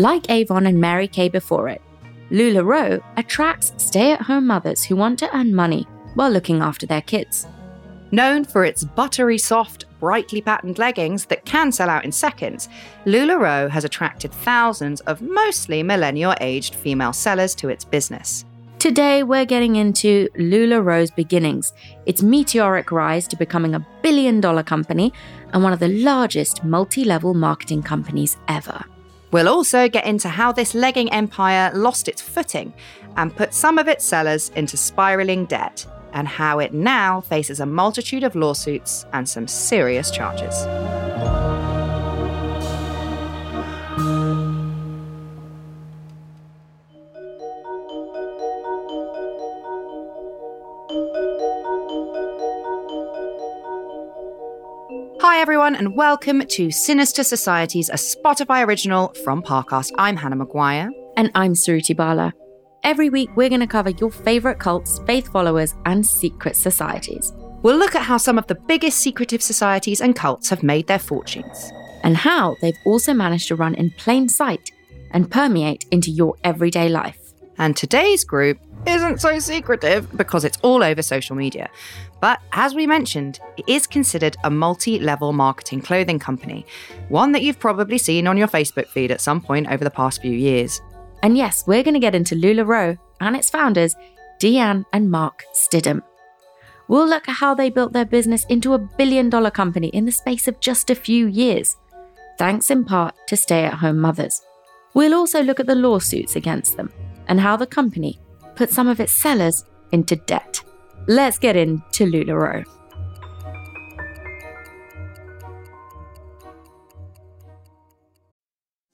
Like Avon and Mary Kay before it, LuLaRoe attracts stay at home mothers who want to earn money while looking after their kids. Known for its buttery soft, brightly patterned leggings that can sell out in seconds, LuLaRoe has attracted thousands of mostly millennial aged female sellers to its business. Today, we're getting into LuLaRoe's beginnings, its meteoric rise to becoming a billion dollar company and one of the largest multi level marketing companies ever. We'll also get into how this legging empire lost its footing and put some of its sellers into spiraling debt, and how it now faces a multitude of lawsuits and some serious charges. Hi, everyone, and welcome to Sinister Societies, a Spotify original from Parcast. I'm Hannah Maguire. And I'm Suruthi Bala. Every week, we're going to cover your favourite cults, faith followers, and secret societies. We'll look at how some of the biggest secretive societies and cults have made their fortunes. And how they've also managed to run in plain sight and permeate into your everyday life. And today's group isn't so secretive because it's all over social media. But as we mentioned, it is considered a multi level marketing clothing company, one that you've probably seen on your Facebook feed at some point over the past few years. And yes, we're going to get into LuLaRoe and its founders, Deanne and Mark Stidham. We'll look at how they built their business into a billion dollar company in the space of just a few years, thanks in part to stay at home mothers. We'll also look at the lawsuits against them and how the company put some of its sellers into debt. Let's get into LuLaRoe.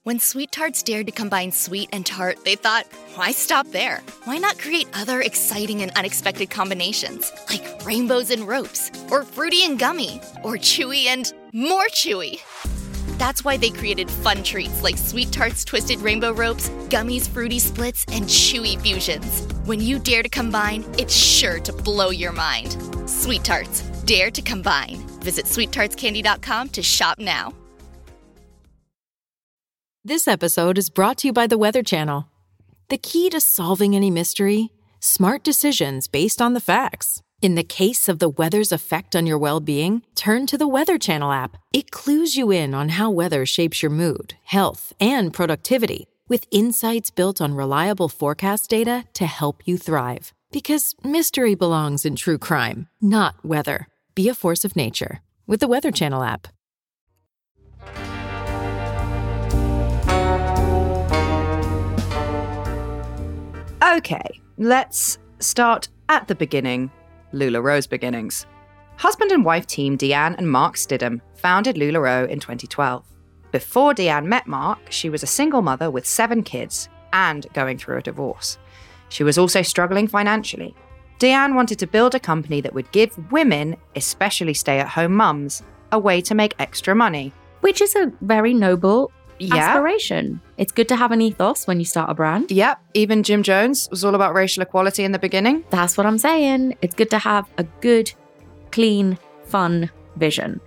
When Sweet Tarts dared to combine sweet and tart, they thought, why stop there? Why not create other exciting and unexpected combinations, like rainbows and ropes, or fruity and gummy, or chewy and more chewy? That's why they created fun treats like Sweet Tarts Twisted Rainbow Ropes, Gummies Fruity Splits, and Chewy Fusions. When you dare to combine, it's sure to blow your mind. Sweet Tarts, dare to combine. Visit sweettartscandy.com to shop now. This episode is brought to you by the Weather Channel. The key to solving any mystery? Smart decisions based on the facts. In the case of the weather's effect on your well being, turn to the Weather Channel app. It clues you in on how weather shapes your mood, health, and productivity, with insights built on reliable forecast data to help you thrive. Because mystery belongs in true crime, not weather. Be a force of nature with the Weather Channel app. Okay, let's start at the beginning LuLaRoe's beginnings. Husband and wife team Deanne and Mark Stidham founded LuLaRoe in 2012. Before Deanne met Mark, she was a single mother with seven kids and going through a divorce. She was also struggling financially. Deanne wanted to build a company that would give women, especially stay at home mums, a way to make extra money. Which is a very noble Yeah. aspiration. It's good to have an ethos when you start a brand. Yep, even Jim Jones was all about racial equality in the beginning. That's what I'm saying. It's good to have a good, clean, fun vision.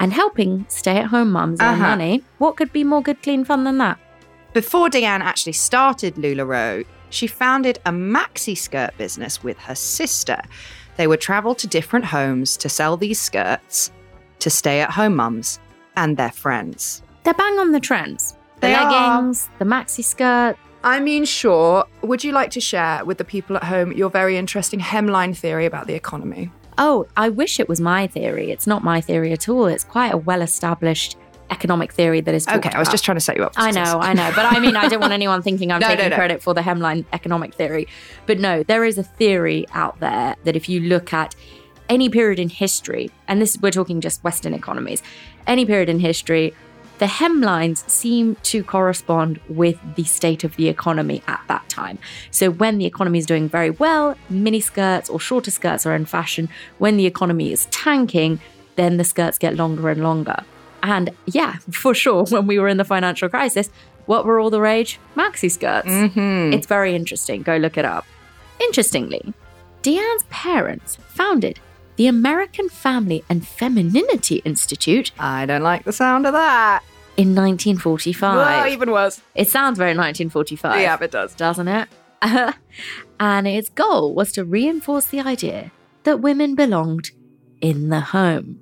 And helping stay at home mums earn Uh-huh. money, what could be more good, clean fun than that? Before Deanne actually started LuLaRoe, she founded a maxi skirt business with her sister. They would travel to different homes to sell these skirts to stay at home mums and their friends. They're bang on the trends. The They are. leggings, the maxi skirt. I mean, sure. Would you like to share with the people at home your very interesting hemline theory about the economy? Oh, I wish it was my theory. It's not my theory at all. It's quite a well established economic theory that is. Okay, I was just trying to set you up. I know, I know. But I mean, I don't want anyone thinking I'm No, no, taking no. credit for the hemline economic theory. But no, there is a theory out there that if you look at any period in history, and this we're talking just Western economies, any period in history, the hemlines seem to correspond with the state of the economy at that time. So when the economy is doing very well, mini skirts or shorter skirts are in fashion. When the economy is tanking, then the skirts get longer and longer. And yeah, for sure, when we were in the financial crisis, what were all the rage? Maxi skirts. Mm-hmm. It's very interesting. Go look it up. Interestingly, Deanne's parents founded the American Family and Femininity Institute I don't like the sound of that. in 1945. Ah, even worse. It sounds very 1945. Yeah, it does. Doesn't it? and its goal was to reinforce the idea that women belonged in the home.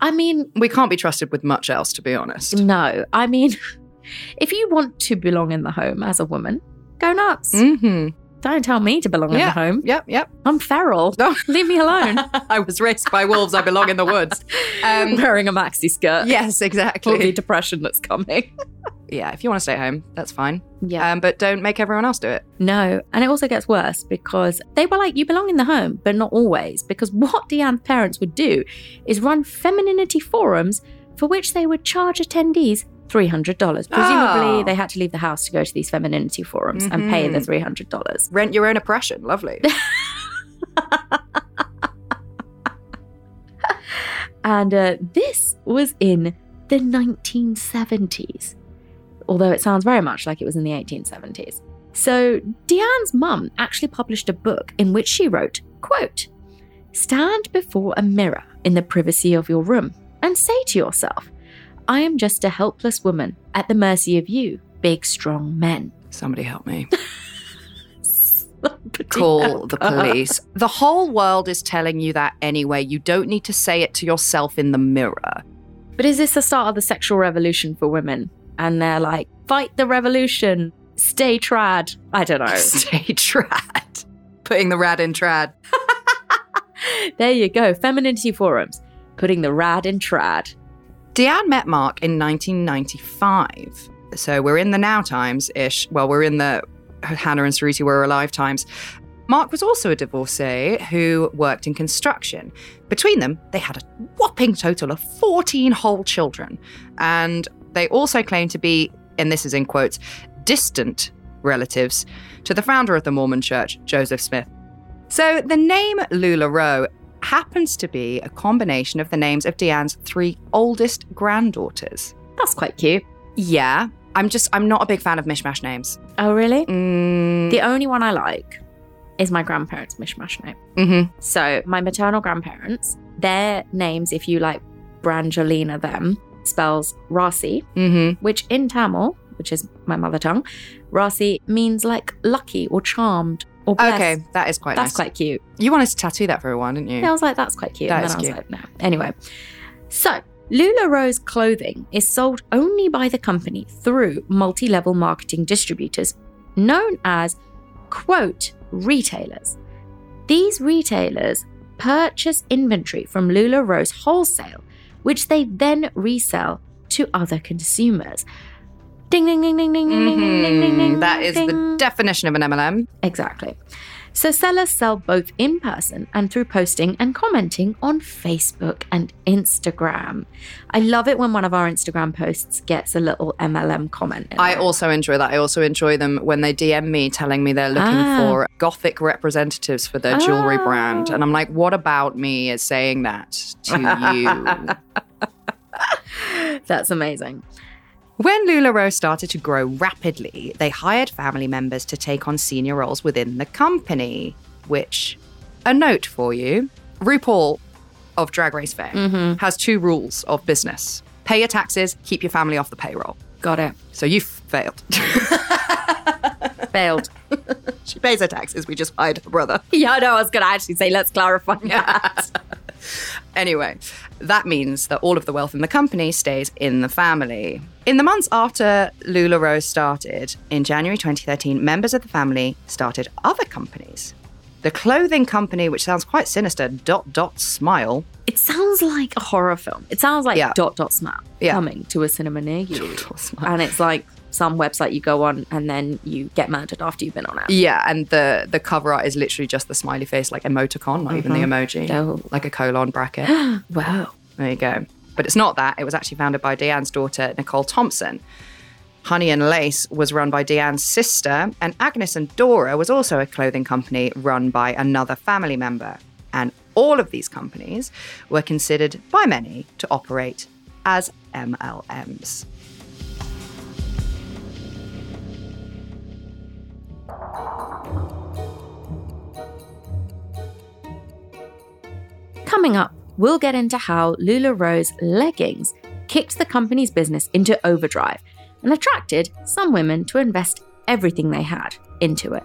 I mean, We can't be trusted with much else, to be honest. no. I mean, if you want to belong in the home as a woman, go nuts. Mm-hmm. Don't tell me to belong in the home. Yep, yep. I'm feral. No. Leave me alone. I was raised by wolves. I belong in the woods. Um, Wearing a maxi skirt. yes, For the exactly. depression that's coming. Yeah, if you want to stay home, that's fine. Yeah. Um, but don't make everyone else do it. No, and it also gets worse because they were like, you belong in the home, but not always. Because what Deanne's parents would do is run femininity forums for which they would charge attendees $300. Presumably, Oh. they had to leave the house to go to these femininity forums and pay the $300. Rent your own oppression. Lovely. And uh, this was in the 1970s, although it sounds very much like it was in the 1870s. So Deanne's mum actually published a book in which she wrote, quote, Stand before a mirror in the privacy of your room and say to yourself, I am just a helpless woman at the mercy of you, big, strong men. Somebody help me. Call the police. The whole world is telling you that anyway. You don't need to say it to yourself in the mirror. But is this the start of the sexual revolution for women? And they're like, fight the revolution, stay trad. I don't know. Stay trad. Putting the rad in trad. there you go. Femininity forums, putting the rad in trad. Deanne met Mark in 1995. So we're in the now times ish. Well, we're in the Hannah and Suruthi were alive times. Mark was also a divorcee who worked in construction. Between them, they had a whopping total of 14 whole children. And they also claim to be, and this is in quotes, distant relatives to the founder of the Mormon church, Joseph Smith. So the name LuLaRoe happens to be a combination of the names of Deanne's three oldest granddaughters. That's quite cute. Yeah, I'm just, I'm not a big fan of mishmash names. Oh, really? Mm, The only one I like is my grandparents' mishmash name. mhm. So, my maternal grandparents, their names, if you like Brangelina them, spells Rasi, Mm-hmm. which in Tamil, which is my mother tongue, Rasi means like lucky or charmed Oh, or blessed. Okay, that is quite That's nice. quite cute. you wanted to tattoo that for a while, didn't you? Yeah, I was like, that's quite cute. That and is then I cute. like, no. Anyway, so LuLaRoe's clothing is sold only by the company through multi level marketing distributors known as, quote, retailers. These retailers purchase inventory from LuLaRoe's wholesale, which they then resell to other consumers. Ding, ding, ding, ding, ding, mm-hmm. ding, ding, ding, ding. That is ding. the definition of an MLM. Exactly. So sellers sell both in person and through posting and commenting on Facebook and Instagram. I love it when one of our Instagram posts gets a little MLM comment. I it. also enjoy that. I also enjoy them when they DM me telling me they're looking ah. for gothic representatives for their jewelry ah. brand. And I'm like, what about me is saying that to you? That's amazing. When LuLaRoe started to grow rapidly, they hired family members to take on senior roles within the company, which, a note for you, RuPaul of Drag Race fame mm-hmm. has two rules of business pay your taxes, keep your family off the payroll. Got it. So you failed. Failed. she pays her taxes, we just hired her brother. yeah, I know. I was going to actually say, let's clarify that. Anyway, that means that all of the wealth in the company stays in the family. In the months after LuLaRoe started, in January 2013, members of the family started other companies. The clothing company, which sounds quite sinister, Dot Dot Smile. It sounds like a horror film. It sounds like Yeah. dot dot smile Yeah. coming to a cinema near you. Dot Smile. and it's like some website you go on and then you get murdered after you've been on it. Yeah, and the the cover art is literally just the smiley face, like emoticon, not even the mm-hmm. emoji, Oh. like a colon bracket. Wow. There you go. But it's not that. It was actually founded by Deanne's daughter, Nicole Thompson. Honey and Lace was run by Deanne's sister, and Agnes and Dora was also a clothing company run by another family member. And all of these companies were considered by many to operate as MLMs. Coming up, we'll get into how LuLaRoe's leggings kicked the company's business into overdrive and attracted some women to invest everything they had into it.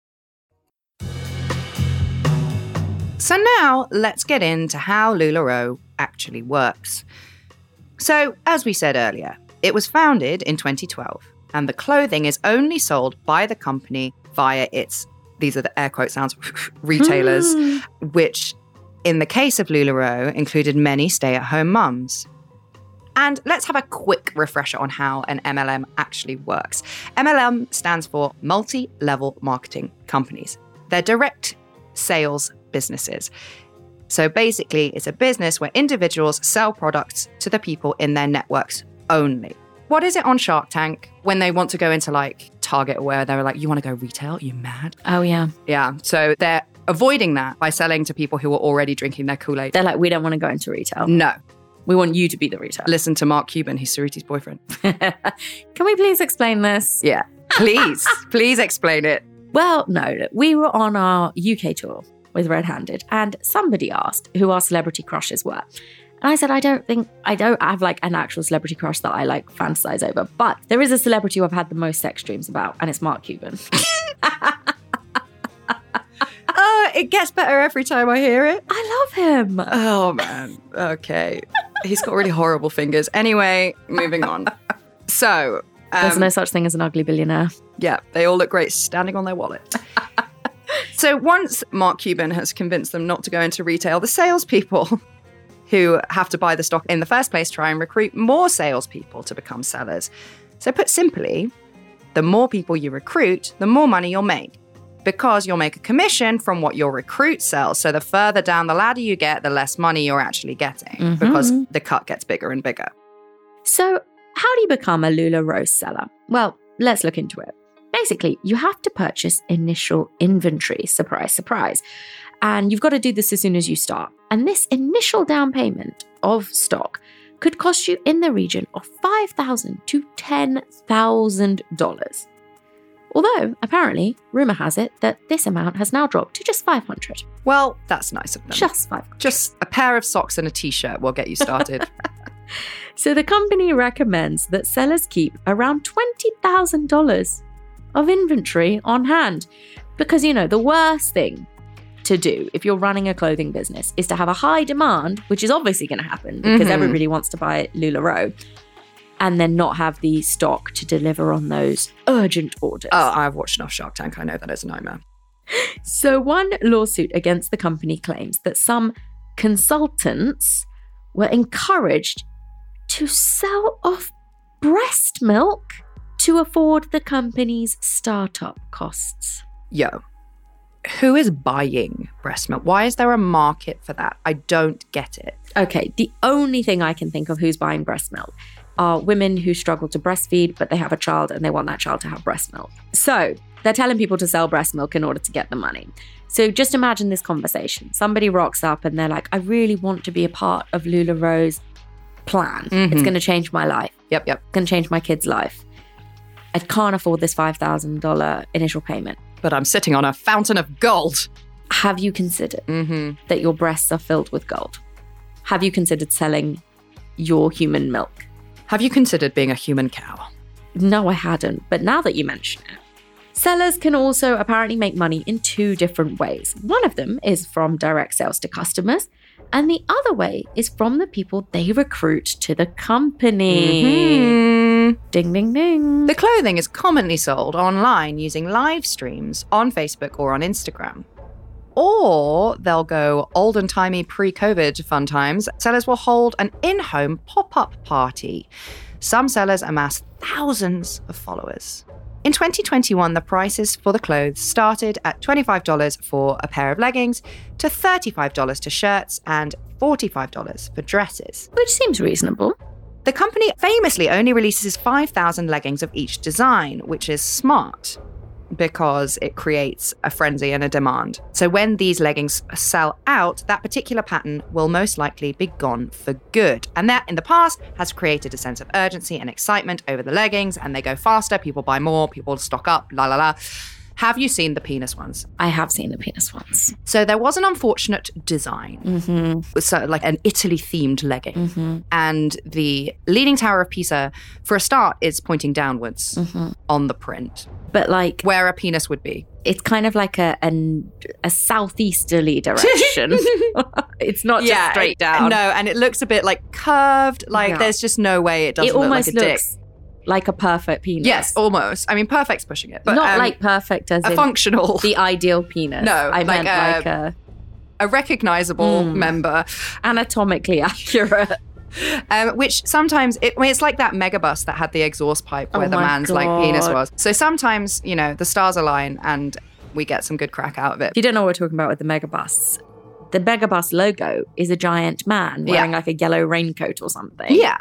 So now let's get into how LuLaRoe actually works. So, as we said earlier, it was founded in 2012, and the clothing is only sold by the company via its, these are the air quote sounds, retailers, hmm. which in the case of LuLaRoe included many stay at home mums. And let's have a quick refresher on how an MLM actually works. MLM stands for multi level marketing companies. They're direct sales businesses. So basically, it's a business where individuals sell products to the people in their networks only. What is it on Shark Tank when they want to go into like Target or where they're like, you want to go retail? You mad? Oh, yeah. Yeah. So they're avoiding that by selling to people who are already drinking their Kool Aid. They're like, we don't want to go into retail. No. We want you to be the retailer. Listen to Mark Cuban, he's Suruthi's boyfriend. Can we please explain this? Yeah. Please, please explain it. Well, no, we were on our UK tour with Red Handed, and somebody asked who our celebrity crushes were. And I said, I don't think, I don't have like an actual celebrity crush that I like fantasize over, but there is a celebrity who I've had the most sex dreams about, and it's Mark Cuban. Oh, it gets better every time I hear it. I love him. Oh, man. Okay. He's got really horrible fingers. Anyway, moving on. So, There's um, no such thing as an ugly billionaire. Yeah, they all look great standing on their wallet. So once Mark Cuban has convinced them not to go into retail, the salespeople who have to buy the stock in the first place try and recruit more salespeople to become sellers. So put simply, the more people you recruit, the more money you'll make. Because you'll make a commission from what your recruit sells. So the further down the ladder you get, the less money you're actually getting mm-hmm. because the cut gets bigger and bigger. So, how do you become a LuLaRoe's seller? Well, let's look into it. Basically, you have to purchase initial inventory. Surprise, surprise. And you've got to do this as soon as you start. And this initial down payment of stock could cost you in the region of 5,000 to $10,000. Although, apparently, rumor has it that this amount has now dropped to just 500. Well, that's nice of them. Just 500. Just a pair of socks and a t shirt will get you started. So the company recommends that sellers keep around $20,000 of inventory on hand. Because, you know, the worst thing to do if you're running a clothing business is to have a high demand, which is obviously going to happen because Mhm. everybody wants to buy LuLaRoe, and then not have the stock to deliver on those urgent orders. Oh, I've watched enough Shark Tank. I know that is a nightmare. So, one lawsuit against the company claims that some consultants were encouraged to sell off breast milk to afford the company's startup costs. Yo, who is buying breast milk? Why is there a market for that? I don't get it. Okay, the only thing I can think of who's buying breast milk are women who struggle to breastfeed, but they have a child and they want that child to have breast milk. So they're telling people to sell breast milk in order to get the money. So just imagine this conversation. Somebody rocks up and they're like, I really want to be a part of LuLaRoe's plan. It's Mhm. going to change my life. Yep, yep. It's going to change my kid's life. I can't afford this $5,000 initial payment. But I'm sitting on a fountain of gold. Have you considered Mm-hmm. that your breasts are filled with gold? Have you considered selling your human milk? Have you considered being a human cow? No, I hadn't, but now that you mention it. Sellers can also apparently make money in two different ways. One of them is from direct sales to customers, and the other way is from the people they recruit to the company. Mhm. Ding, ding, ding. The clothing is commonly sold online using live streams on Facebook or on Instagram. Or they'll go old and timey pre COVID fun times. Sellers will hold an in home pop up party. Some sellers amass thousands of followers. In 2021, the prices for the clothes started at $25 for a pair of leggings, to $35 to shirts, and $45 for dresses. Which seems reasonable. The company famously only releases 5,000 leggings of each design, which is smart because it creates a frenzy and a demand. So when these leggings sell out, that particular pattern will most likely be gone for good. And that in the past has created a sense of urgency and excitement over the leggings, and they go faster, people buy more, people stock up, la la la. Have you seen the penis ones? I have seen the penis ones. So there was an unfortunate design. Mm-hmm. So like an Italy themed legging. Mm-hmm. And the Leaning Tower of Pisa, for a start, is pointing downwards on the print, But like, where a penis would be. it's kind of like a an, a southeasterly direction. it's not just straight it- down. No, and it looks a bit like curved. Like Yeah. there's just no way it doesn't it look almost like a dick. Like a perfect penis. Yes, almost. I mean, perfect's pushing it, but not um, like perfect as a in functional, the ideal penis. No, I like meant a- like a a recognizable Mm. member. anatomically accurate. um, which sometimes it, I mean, it's like that megabus that had the exhaust pipe where Oh the man's like penis was. So sometimes you know the stars align and we get some good crack out of it. If you don't know what we're talking about with the megabus, the megabus logo is a giant man Yeah. wearing like a yellow raincoat or something. Yeah,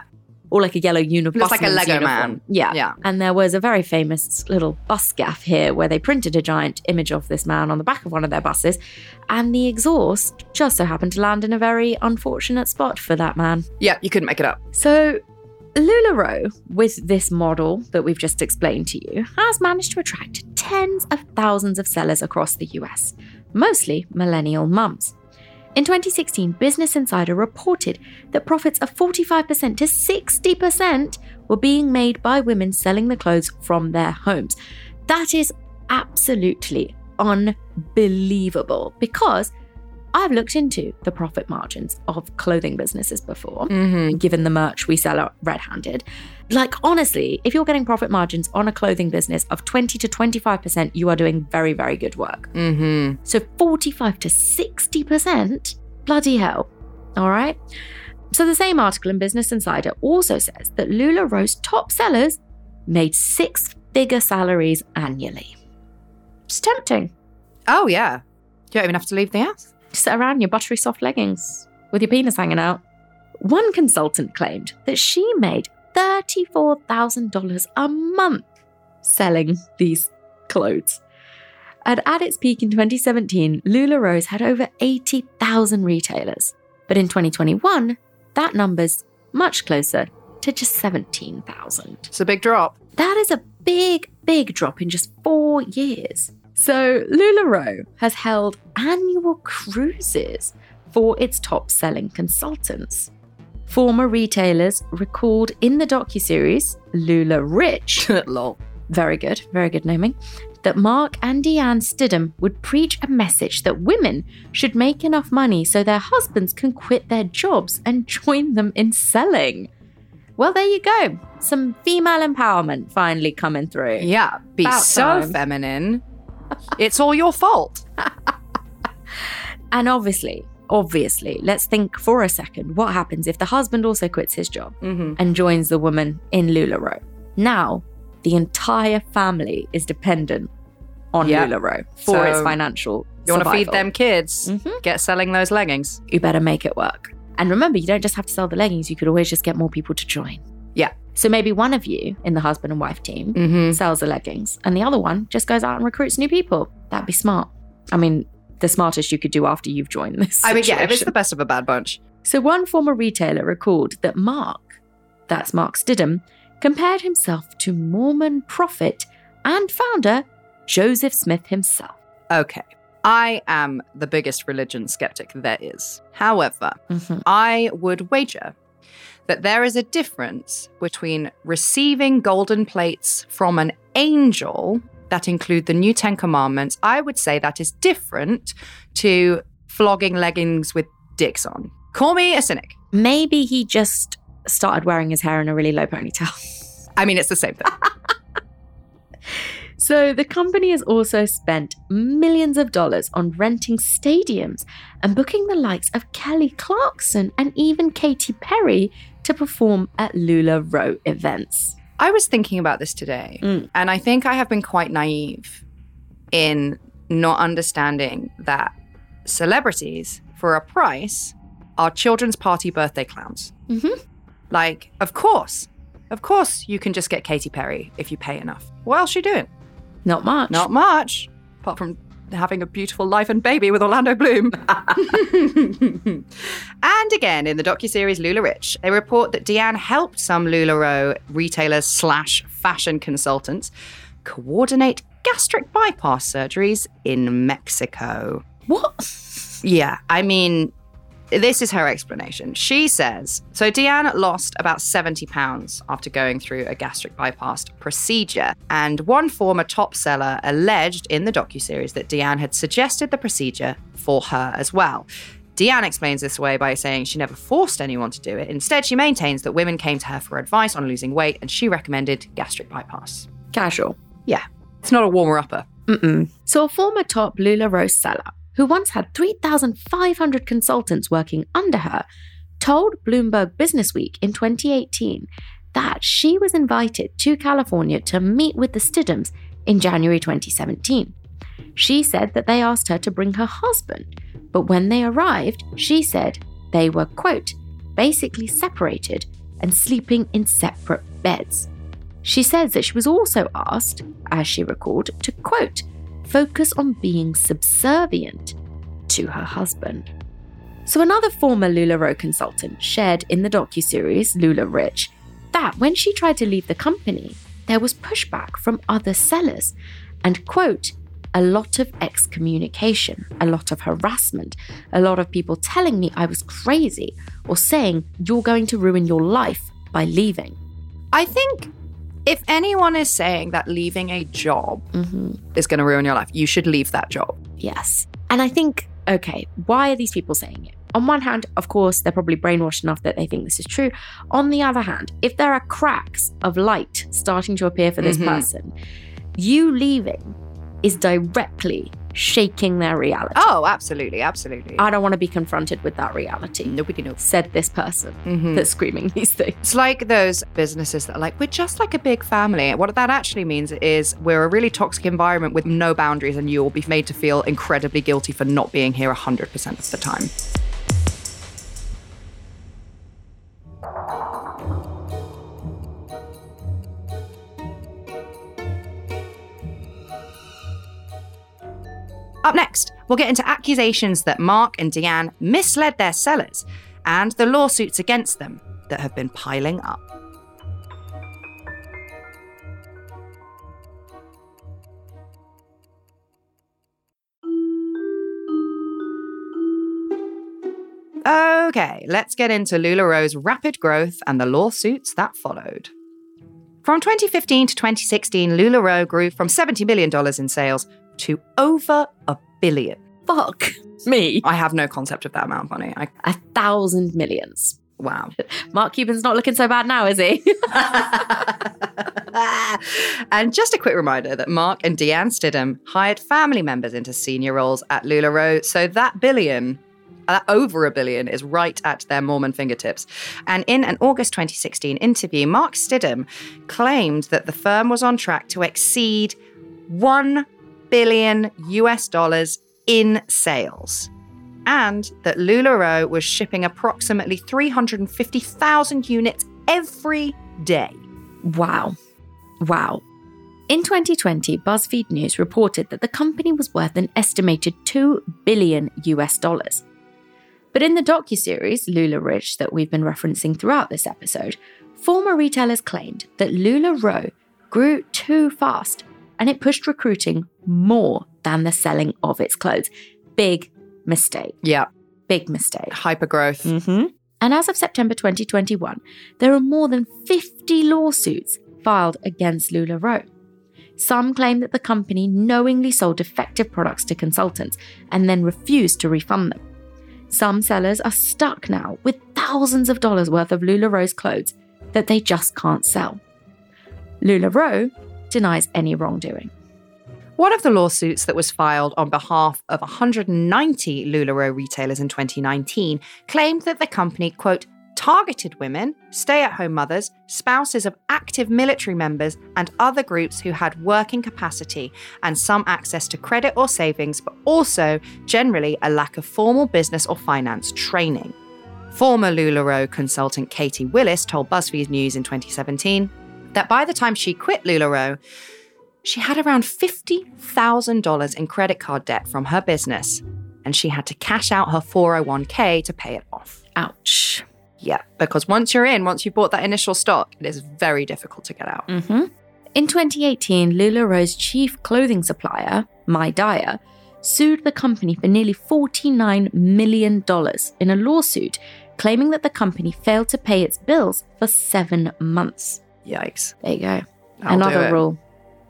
Or like a yellow uniform. Looks like a Lego man. Yeah. Yeah. And there was a very famous little bus gaff here where they printed a giant image of this man on the back of one of their buses. And the exhaust just so happened to land in a very unfortunate spot for that man. yeah, you couldn't make it up. So, LuLaRoe, with this model that we've just explained to you, has managed to attract tens of thousands of sellers across the US, mostly millennial mums. In 2016, Business Insider reported that profits of 45% to 60% were being made by women selling the clothes from their homes. That is absolutely unbelievable because I've looked into the profit margins of clothing businesses before, mm-hmm. given the merch we sell at Red Handed. Like, honestly, if you're getting profit margins on a clothing business of 20 to 25%, you are doing very, very good work. Mm-hmm. So 45 to 60%, bloody hell. All right. So the same article in Business Insider also says that LuLaRoe's top sellers made six figure salaries annually. It's tempting. Oh yeah, you don't even have to leave the house. sit around in your buttery soft leggings with your penis hanging out. One consultant claimed that she made $34,000 a month selling these clothes. And at its peak in 2017, LuLaRoe's had over 80,000 retailers. But in 2021, that number's much closer to just 17,000. It's a big drop. That is a big, big drop in just four years. So, LuLaRoe has held annual cruises for its top selling consultants. Former retailers recalled in the docuseries LuLaRich, Lol. very good, very good naming, that Mark and Deanne Stidham would preach a message that women should make enough money so their husbands can quit their jobs and join them in selling. Well, there you go. Some female empowerment finally coming through. Yeah, be About so time. feminine. it's all your fault. And obviously, obviously, let's think for a second what happens if the husband also quits his job Mm-hmm. and joins the woman in LuLaRoe. Now, the entire family is dependent on Yeah. LuLaRoe for its So, financial You want to feed them kids? Mhm. Get selling those leggings. You better make it work. And remember, you don't just have to sell the leggings, you could always just get more people to join. Yeah. So maybe one of you in the husband and wife team Mm-hmm. sells the leggings, and the other one just goes out and recruits new people. That'd be smart. I mean, the smartest you could do after you've joined this. I mean, yeah, it's the best of a bad bunch. So one former retailer recalled that Mark, that's Mark Stidham, compared himself to Mormon prophet and founder Joseph Smith himself. Okay. I am the biggest religion skeptic there is. However, Mhm. I would wager that there is a difference between receiving golden plates from an angel that include the new Ten Commandments. I would say that is different to flogging leggings with dicks on. Call me a cynic. Maybe he just started wearing his hair in a really low ponytail. I mean, it's the same thing. So the company has also spent millions of dollars on renting stadiums and booking the likes of Kelly Clarkson and even Katy Perry to perform at LuLaRoe events. I was thinking about this today, Mm. and I think I have been quite naive in not understanding that celebrities, for a price, are children's party birthday clowns. Mhm. Like, of course, of course, you can just get Katy Perry if you pay enough. What else she doing? Not much. Not much, apart from having a beautiful life and baby with Orlando Bloom. and again, in the docuseries LuLaRich, they report that Deanne helped some LuLaRoe retailers slash fashion consultants coordinate gastric bypass surgeries in Mexico. What? Yeah, I mean, this is her explanation. She says so Deanne lost about 70 pounds after going through a gastric bypass procedure. And one former top seller alleged in the docuseries that Deanne had suggested the procedure for her as well. Deanne explains this away by saying she never forced anyone to do it. Instead, she maintains that women came to her for advice on losing weight and she recommended gastric bypass. Casual. Yeah, it's not a warmer upper. Mm-mm. So, a former top LuLaRoe seller who once had 3,500 consultants working under her told Bloomberg Businessweek in 2018 that she was invited to California to meet with the Stidhams in January 2017. She said that they asked her to bring her husband, but when they arrived, she said they were, quote, basically separated and sleeping in separate beds. She says that she was also asked, as she recalled, to quote, focus on being subservient to her husband. So another former LuLaRoe consultant shared in the docuseries LuLaRich that when she tried to leave the company, there was pushback from other sellers and quote, a lot of excommunication, a lot of harassment, a lot of people telling me I was crazy or saying you're going to ruin your life by leaving. I think if anyone is saying that leaving a job is going to ruin your life, you should leave that job. Yes. And I think, okay, why are these people saying it? On one hand, of course, they're probably brainwashed enough that they think this is true. On the other hand, if there are cracks of light starting to appear for this Mhm. person, you leaving is directly shaking their reality. Oh, absolutely, absolutely. I don't want to be confronted with that reality. Nobody knows. Said this person Mhm. that's screaming these things. It's like those businesses that are like, we're just like a big family. What that actually means is we're a really toxic environment with no boundaries, and you'll be made to feel incredibly guilty for not being here 100% of the time. Up next, we'll get into accusations that Mark and Deanne misled their sellers and the lawsuits against them that have been piling up. Okay, let's get into LuLaRoe's rapid growth and the lawsuits that followed. From 2015 to 2016, LuLaRoe grew from $70 million in sales to over a billion. Fuck me. I have no concept of that amount of money. I, A thousand millions. wow. Mark Cuban's not looking so bad now, is he? and just a quick reminder that Mark and Deanne Stidham hired family members into senior roles at LuLaRoe, so that billion, uh, over a billion, is right at their Mormon fingertips. And in an August 2016 interview, Mark Stidham claimed that the firm was on track to exceed 1 billion US dollars in sales. And that LuLaRoe was shipping approximately 350,000 units every day. Wow. Wow. In 2020, BuzzFeed News reported that the company was worth an estimated 2 billion US dollars. But in the docuseries LuLaRich that we've been referencing throughout this episode, former retailers claimed that LuLaRoe grew too fast and it pushed recruiting more than the selling of its clothes. Big mistake. Yeah, Big mistake. hypergrowth. Mm-hmm. And as of September 2021, there are more than 50 lawsuits filed against LuLaRoe. Some claim that the company knowingly sold defective products to consultants and then refused to refund them. Some sellers are stuck now with thousands of dollars worth of LuLaRoe's clothes that they just can't sell. LuLaRoe denies any wrongdoing. One of the lawsuits that was filed on behalf of 190 LuLaRoe retailers in 2019 claimed that the company, quote, targeted women, stay at home mothers, spouses of active military members, and other groups who had working capacity and some access to credit or savings, but also generally a lack of formal business or finance training. Former LuLaRoe consultant Katie Willis told BuzzFeed News in 2017 that by the time she quit LuLaRoe, she had around $50,000 in credit card debt from her business, and she had to cash out her 401k to pay it off. Ouch. Yeah, because once you're in, once you've bought that initial stock, it is very difficult to get out. Mm-hmm. In 2018, LuLaRoe's chief clothing supplier, My Dyer, sued the company for nearly $49 million in a lawsuit claiming that the company failed to pay its bills for seven months. Yikes. There you go. I'll Another rule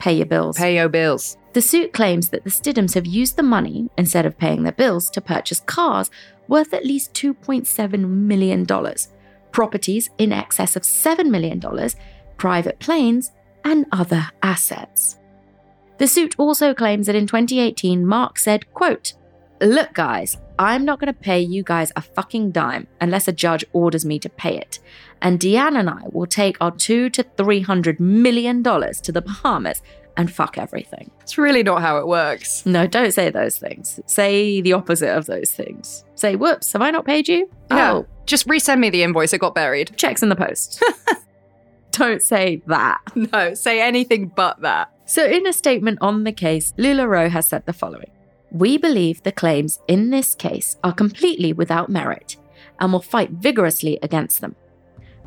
pay your bills. Pay your bills. The suit claims that the Stidhams have used the money, instead of paying their bills, to purchase cars worth at least $2.7 million, properties in excess of $7 million, private planes, and other assets. The suit also claims that in 2018, Mark said, quote, Look, guys, I'm not going to pay you guys a fucking dime unless a judge orders me to pay it. And Deanne and I will take our two to three hundred million dollars to the Bahamas and fuck everything. It's really not how it works. No, don't say those things. Say the opposite of those things. Say, whoops, have I not paid you? Yeah. Oh, Just resend me the invoice. It got buried. checks in the post. don't say that. No, say anything but that. So, in a statement on the case, LuLaRoe has said the following We believe the claims in this case are completely without merit and will fight vigorously against them.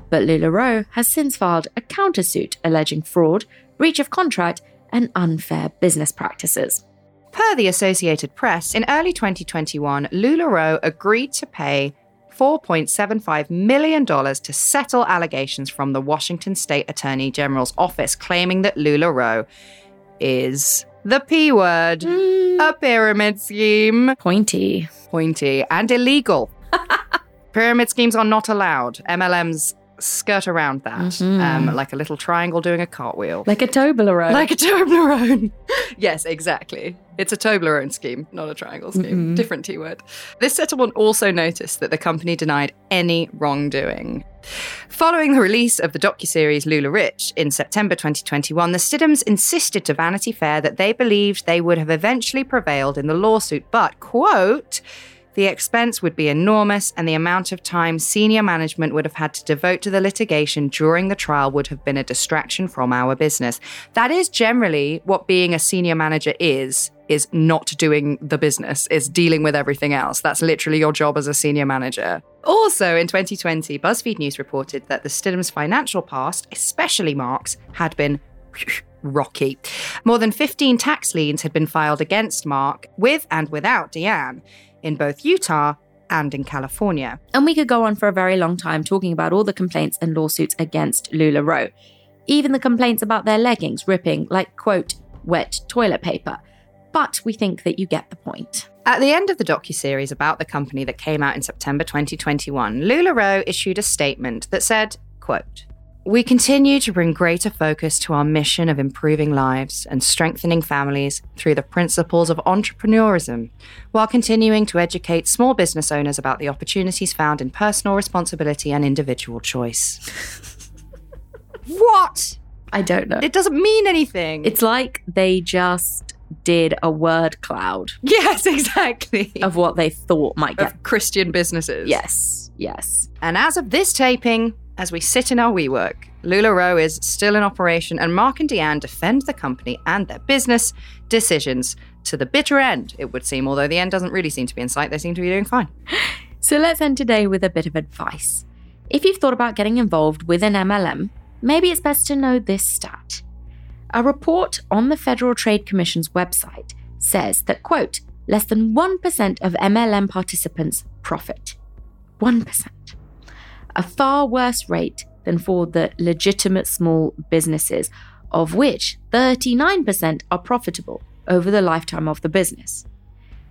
But LuLaRoe has since filed a countersuit alleging fraud, breach of contract, and unfair business practices. Per the Associated Press, in early 2021, LuLaRoe agreed to pay $4.75 million to settle allegations from the Washington State Attorney General's office claiming that LuLaRoe is the P word, mm. a pyramid scheme, Pointy. pointy, and illegal. pyramid schemes are not allowed. MLMs skirt around that, um, like a little triangle doing a cartwheel. Like a Toblerone. Like a Toblerone. yes, exactly. It's a Toblerone scheme, not a triangle scheme. Different T word. This settlement also noticed that the company denied any wrongdoing. Following the release of the docuseries LuLaRich in September 2021, the Stidhams insisted to Vanity Fair that they believed they would have eventually prevailed in the lawsuit, but, quote, the expense would be enormous, and the amount of time senior management would have had to devote to the litigation during the trial would have been a distraction from our business. That is generally what being a senior manager is, is not doing the business, is dealing with everything else. That's literally your job as a senior manager. Also, in 2020, BuzzFeed News reported that the Stidham's financial past, especially Mark's, had been rocky. More than 15 tax liens had been filed against Mark, with and without Deanne, in both Utah and in California. And we could go on for a very long time talking about all the complaints and lawsuits against LuLaRoe. Even the complaints about their leggings ripping like, quote, wet toilet paper. But we think that you get the point. At the end of the docuseries about the company that came out in September 2021, LuLaRoe issued a statement that said, quote, we continue to bring greater focus to our mission of improving lives and strengthening families through the principles of entrepreneurism, while continuing to educate small business owners about the opportunities found in personal responsibility and individual choice. what? I don't know. It doesn't mean anything. It's like they just did a word cloud yes, exactly. of what they thought might get. of Christian businesses. Yes, yes. And as of this taping, as we sit in our WeWork, LuLaRoe is still in operation, and Mark and Deanne defend the company and their business decisions to the bitter end, it would seem, although the end doesn't really seem to be in sight. They seem to be doing fine. So let's end today with a bit of advice. If you've thought about getting involved with an MLM, maybe it's best to know this stat. A report on the Federal Trade Commission's website says that, quote, less than 1% of MLM participants profit. 1%. A far worse rate than for the legitimate small businesses, of which 39% are profitable over the lifetime of the business.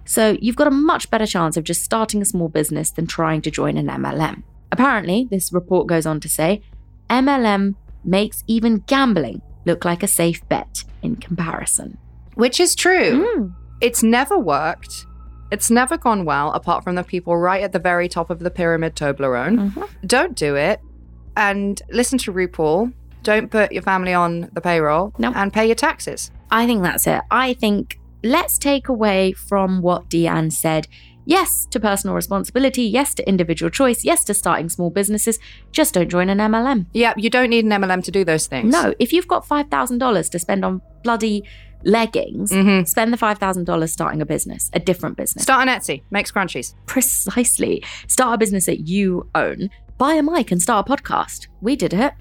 So you've got a much better chance of just starting a small business than trying to join an MLM. Apparently, this report goes on to say MLM makes even gambling look like a safe bet in comparison. Which is true. Hmm. It's never worked. It's never gone well, apart from the people right at the very top of the pyramid, Toblerone. Mm-hmm. Don't do it. And listen to RuPaul. Don't put your family on the payroll. No. And pay your taxes. I think that's it. I think let's take away from what Deanne said. Yes to personal responsibility. Yes to individual choice. Yes to starting small businesses. Just don't join an MLM. Yeah, you don't need an MLM to do those things. No, if you've got $5,000 to spend on bloody leggings, Mhm. spend the $5,000 starting a business, a different business. Start on Etsy. Make scrunchies. Precisely. Start a business that you own. Buy a mic and start a podcast. We did it.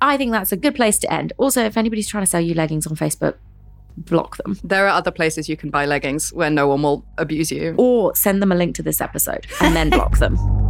I think that's a good place to end. Also, if anybody's trying to sell you leggings on Facebook, block them. There are other places you can buy leggings where no one will abuse you. Or send them a link to this episode and then block them.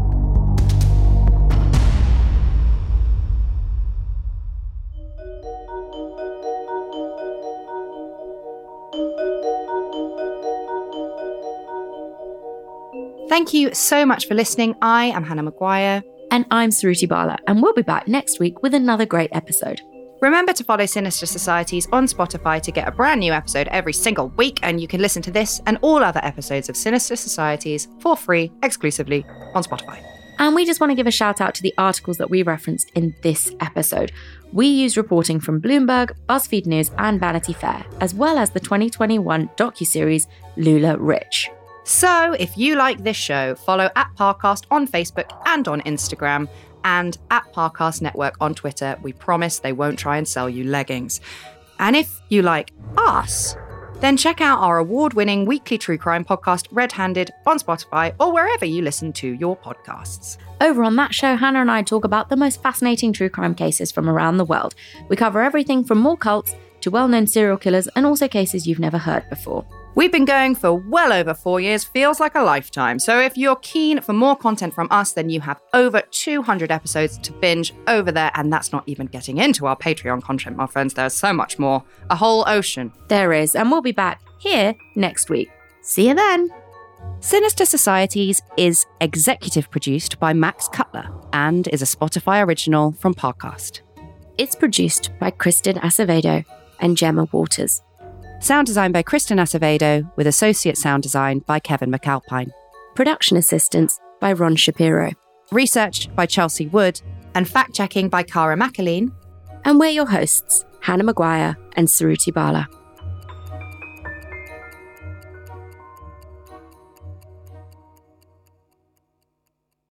Thank you so much for listening. I am Hannah Maguire. And I'm Suruthi Bala, and we'll be back next week with another great episode. Remember to follow Sinister Societies on Spotify to get a brand new episode every single week, and you can listen to this and all other episodes of Sinister Societies for free exclusively on Spotify. And we just want to give a shout out to the articles that we referenced in this episode. We used reporting from Bloomberg, BuzzFeed News, and Vanity Fair, as well as the 2021 docuseries LuLaRich. So, if you like this show, follow at Parcast on Facebook and on Instagram, and at Parcast Network on Twitter. We promise they won't try and sell you leggings. And if you like us, then check out our award winning weekly true crime podcast, Red Handed, on Spotify or wherever you listen to your podcasts. Over on that show, Hannah and I talk about the most fascinating true crime cases from around the world. We cover everything from more cults to well known serial killers and also cases you've never heard before. We've been going for well over four years, feels like a lifetime. So if you're keen for more content from us, then you have over 200 episodes to binge over there. And that's not even getting into our Patreon content, my friends. There's so much more. A whole ocean. There is, and we'll be back here next week. See you then. Sinister Societies is executive produced by Max Cutler and is a Spotify original from Parcast. It's produced by Kristen Acevedo and Gemma Waters. Sound design by Kristen Acevedo, with associate sound design by Kevin McAlpine. Production assistance by Ron Shapiro. Research by Chelsea Wood, and fact checking by Cara McAleen. And we're your hosts, Hannah Maguire and Suruthi Bala.